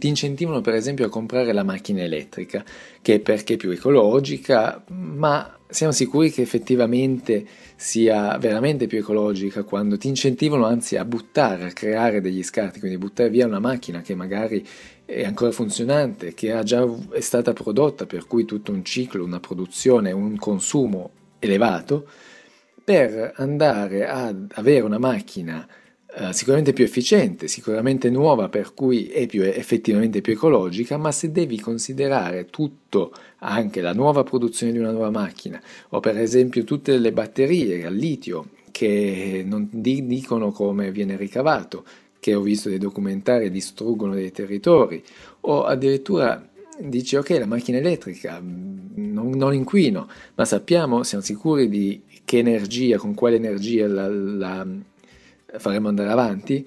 Ti incentivano per esempio a comprare la macchina elettrica, che è perché è più ecologica, ma siamo sicuri che effettivamente sia veramente più ecologica quando ti incentivano anzi a buttare, a creare degli scarti, quindi buttare via una macchina che magari è ancora funzionante, che già, è stata prodotta, per cui tutto un ciclo, una produzione, un consumo elevato, per andare ad avere una macchina eh, sicuramente più efficiente, sicuramente nuova, per cui è più, effettivamente più ecologica, ma se devi considerare tutto, anche la nuova produzione di una nuova macchina, o per esempio tutte le batterie al litio che non dicono come viene ricavato, che ho visto dei documentari distruggono dei territori, o addirittura dici ok la macchina elettrica non, non, inquino, ma sappiamo, siamo sicuri di che energia, con quale energia la, la faremo andare avanti,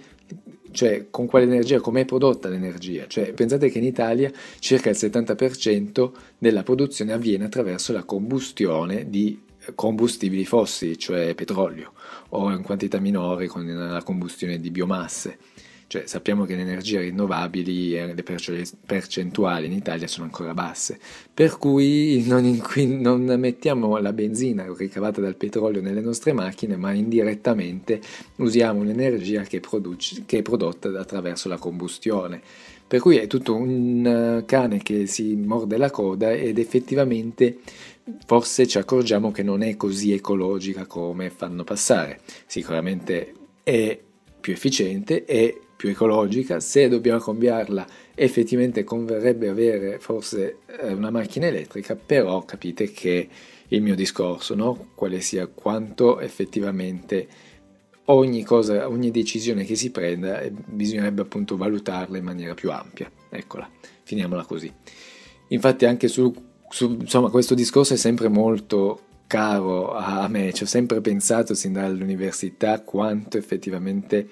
cioè con quale energia, com'è prodotta l'energia. Cioè, pensate che in Italia circa il 70% della produzione avviene attraverso la combustione di combustibili fossili, cioè petrolio, o in quantità minore con la combustione di biomasse. Cioè, sappiamo che le energie rinnovabili e le percentuali in Italia sono ancora basse, per cui non, inquin- non mettiamo la benzina ricavata dal petrolio nelle nostre macchine, ma indirettamente usiamo un'energia che, produce, che è prodotta attraverso la combustione. Per cui è tutto un cane che si morde la coda ed effettivamente forse ci accorgiamo che non è così ecologica come fanno passare. Sicuramente è più efficiente e più ecologica, se dobbiamo cambiarla effettivamente converrebbe avere forse eh, una macchina elettrica, però capite che il mio discorso, no? quale sia quanto effettivamente ogni cosa, ogni decisione che si prenda eh, bisognerebbe appunto valutarla in maniera più ampia. Eccola, finiamola così. Infatti anche su, su insomma, questo discorso è sempre molto caro a me, ci ho sempre pensato sin dall'università quanto effettivamente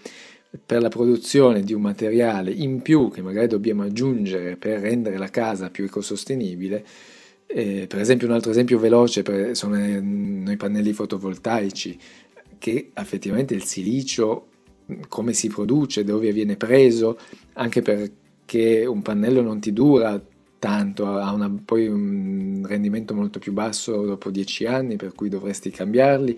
per la produzione di un materiale in più che magari dobbiamo aggiungere per rendere la casa più ecosostenibile, eh, per esempio un altro esempio veloce per, sono i pannelli fotovoltaici, che effettivamente il silicio come si produce, dove viene preso, anche perché un pannello non ti dura tanto, ha una, poi un rendimento molto più basso dopo 10 anni, per cui dovresti cambiarli,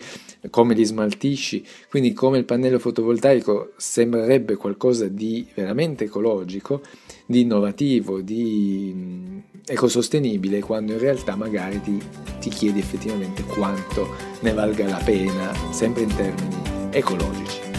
come li smaltisci, quindi come il pannello fotovoltaico sembrerebbe qualcosa di veramente ecologico, di innovativo, di mm, ecosostenibile, quando in realtà magari ti, ti chiedi effettivamente quanto ne valga la pena, sempre in termini ecologici.